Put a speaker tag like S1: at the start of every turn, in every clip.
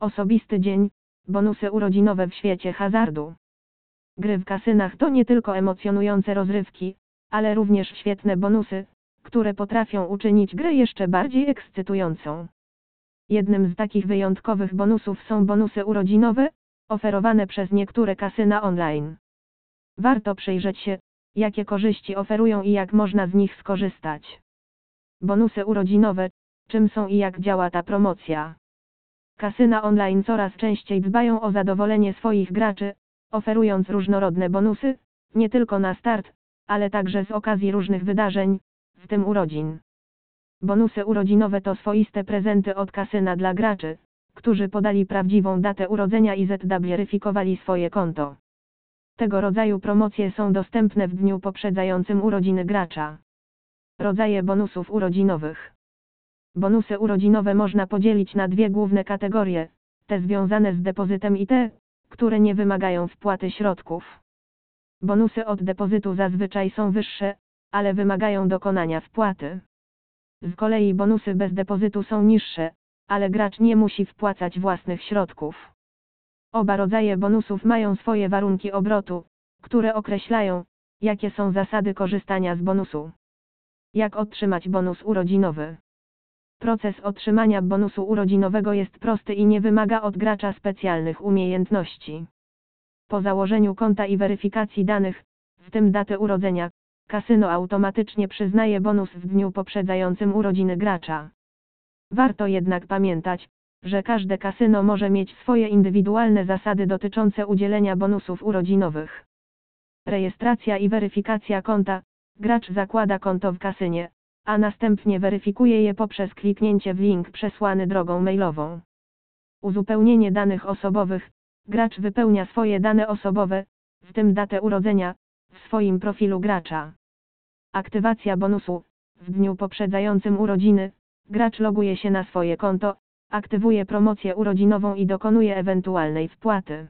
S1: Osobisty dzień, bonusy urodzinowe w świecie hazardu. Gry w kasynach to nie tylko emocjonujące rozrywki, ale również świetne bonusy, które potrafią uczynić grę jeszcze bardziej ekscytującą. Jednym z takich wyjątkowych bonusów są bonusy urodzinowe, oferowane przez niektóre kasyna online. Warto przyjrzeć się, jakie korzyści oferują i jak można z nich skorzystać. Bonusy urodzinowe, czym są i jak działa ta promocja. Kasyna online coraz częściej dbają o zadowolenie swoich graczy, oferując różnorodne bonusy, nie tylko na start, ale także z okazji różnych wydarzeń, w tym urodzin. Bonusy urodzinowe to swoiste prezenty od kasyna dla graczy, którzy podali prawdziwą datę urodzenia i zweryfikowali swoje konto. Tego rodzaju promocje są dostępne w dniu poprzedzającym urodziny gracza. Rodzaje bonusów urodzinowych. Bonusy urodzinowe można podzielić na dwie główne kategorie: te związane z depozytem i te, które nie wymagają wpłaty środków. Bonusy od depozytu zazwyczaj są wyższe, ale wymagają dokonania wpłaty. Z kolei bonusy bez depozytu są niższe, ale gracz nie musi wpłacać własnych środków. Oba rodzaje bonusów mają swoje warunki obrotu, które określają, jakie są zasady korzystania z bonusu. Jak otrzymać bonus urodzinowy? Proces otrzymania bonusu urodzinowego jest prosty i nie wymaga od gracza specjalnych umiejętności. Po założeniu konta i weryfikacji danych, w tym daty urodzenia, kasyno automatycznie przyznaje bonus w dniu poprzedzającym urodziny gracza. Warto jednak pamiętać, że każde kasyno może mieć swoje indywidualne zasady dotyczące udzielenia bonusów urodzinowych. Rejestracja i weryfikacja konta. Gracz zakłada konto w kasynie, a następnie weryfikuje je poprzez kliknięcie w link przesłany drogą mailową. Uzupełnienie danych osobowych. Gracz wypełnia swoje dane osobowe, w tym datę urodzenia, w swoim profilu gracza. Aktywacja bonusu. W dniu poprzedzającym urodziny, gracz loguje się na swoje konto, aktywuje promocję urodzinową i dokonuje ewentualnej wpłaty.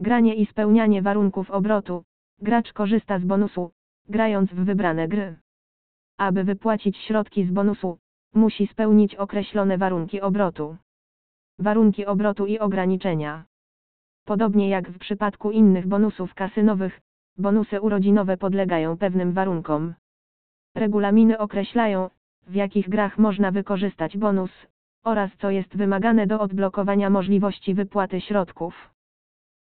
S1: Granie i spełnianie warunków obrotu. Gracz korzysta z bonusu, grając w wybrane gry. Aby wypłacić środki z bonusu, musi spełnić określone warunki obrotu. Warunki obrotu i ograniczenia. Podobnie jak w przypadku innych bonusów kasynowych, bonusy urodzinowe podlegają pewnym warunkom. Regulaminy określają, w jakich grach można wykorzystać bonus, oraz co jest wymagane do odblokowania możliwości wypłaty środków.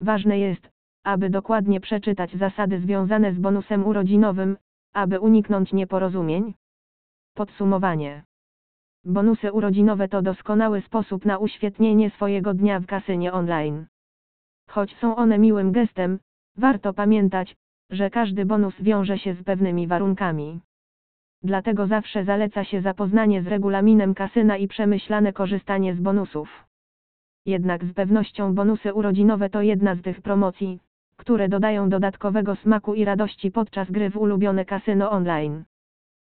S1: Ważne jest, aby dokładnie przeczytać zasady związane z bonusem urodzinowym, aby uniknąć nieporozumień. Podsumowanie. Bonusy urodzinowe to doskonały sposób na uświetnienie swojego dnia w kasynie online. Choć są one miłym gestem, warto pamiętać, że każdy bonus wiąże się z pewnymi warunkami. Dlatego zawsze zaleca się zapoznanie z regulaminem kasyna i przemyślane korzystanie z bonusów. Jednak z pewnością bonusy urodzinowe to jedna z tych promocji, które dodają dodatkowego smaku i radości podczas gry w ulubione kasyno online.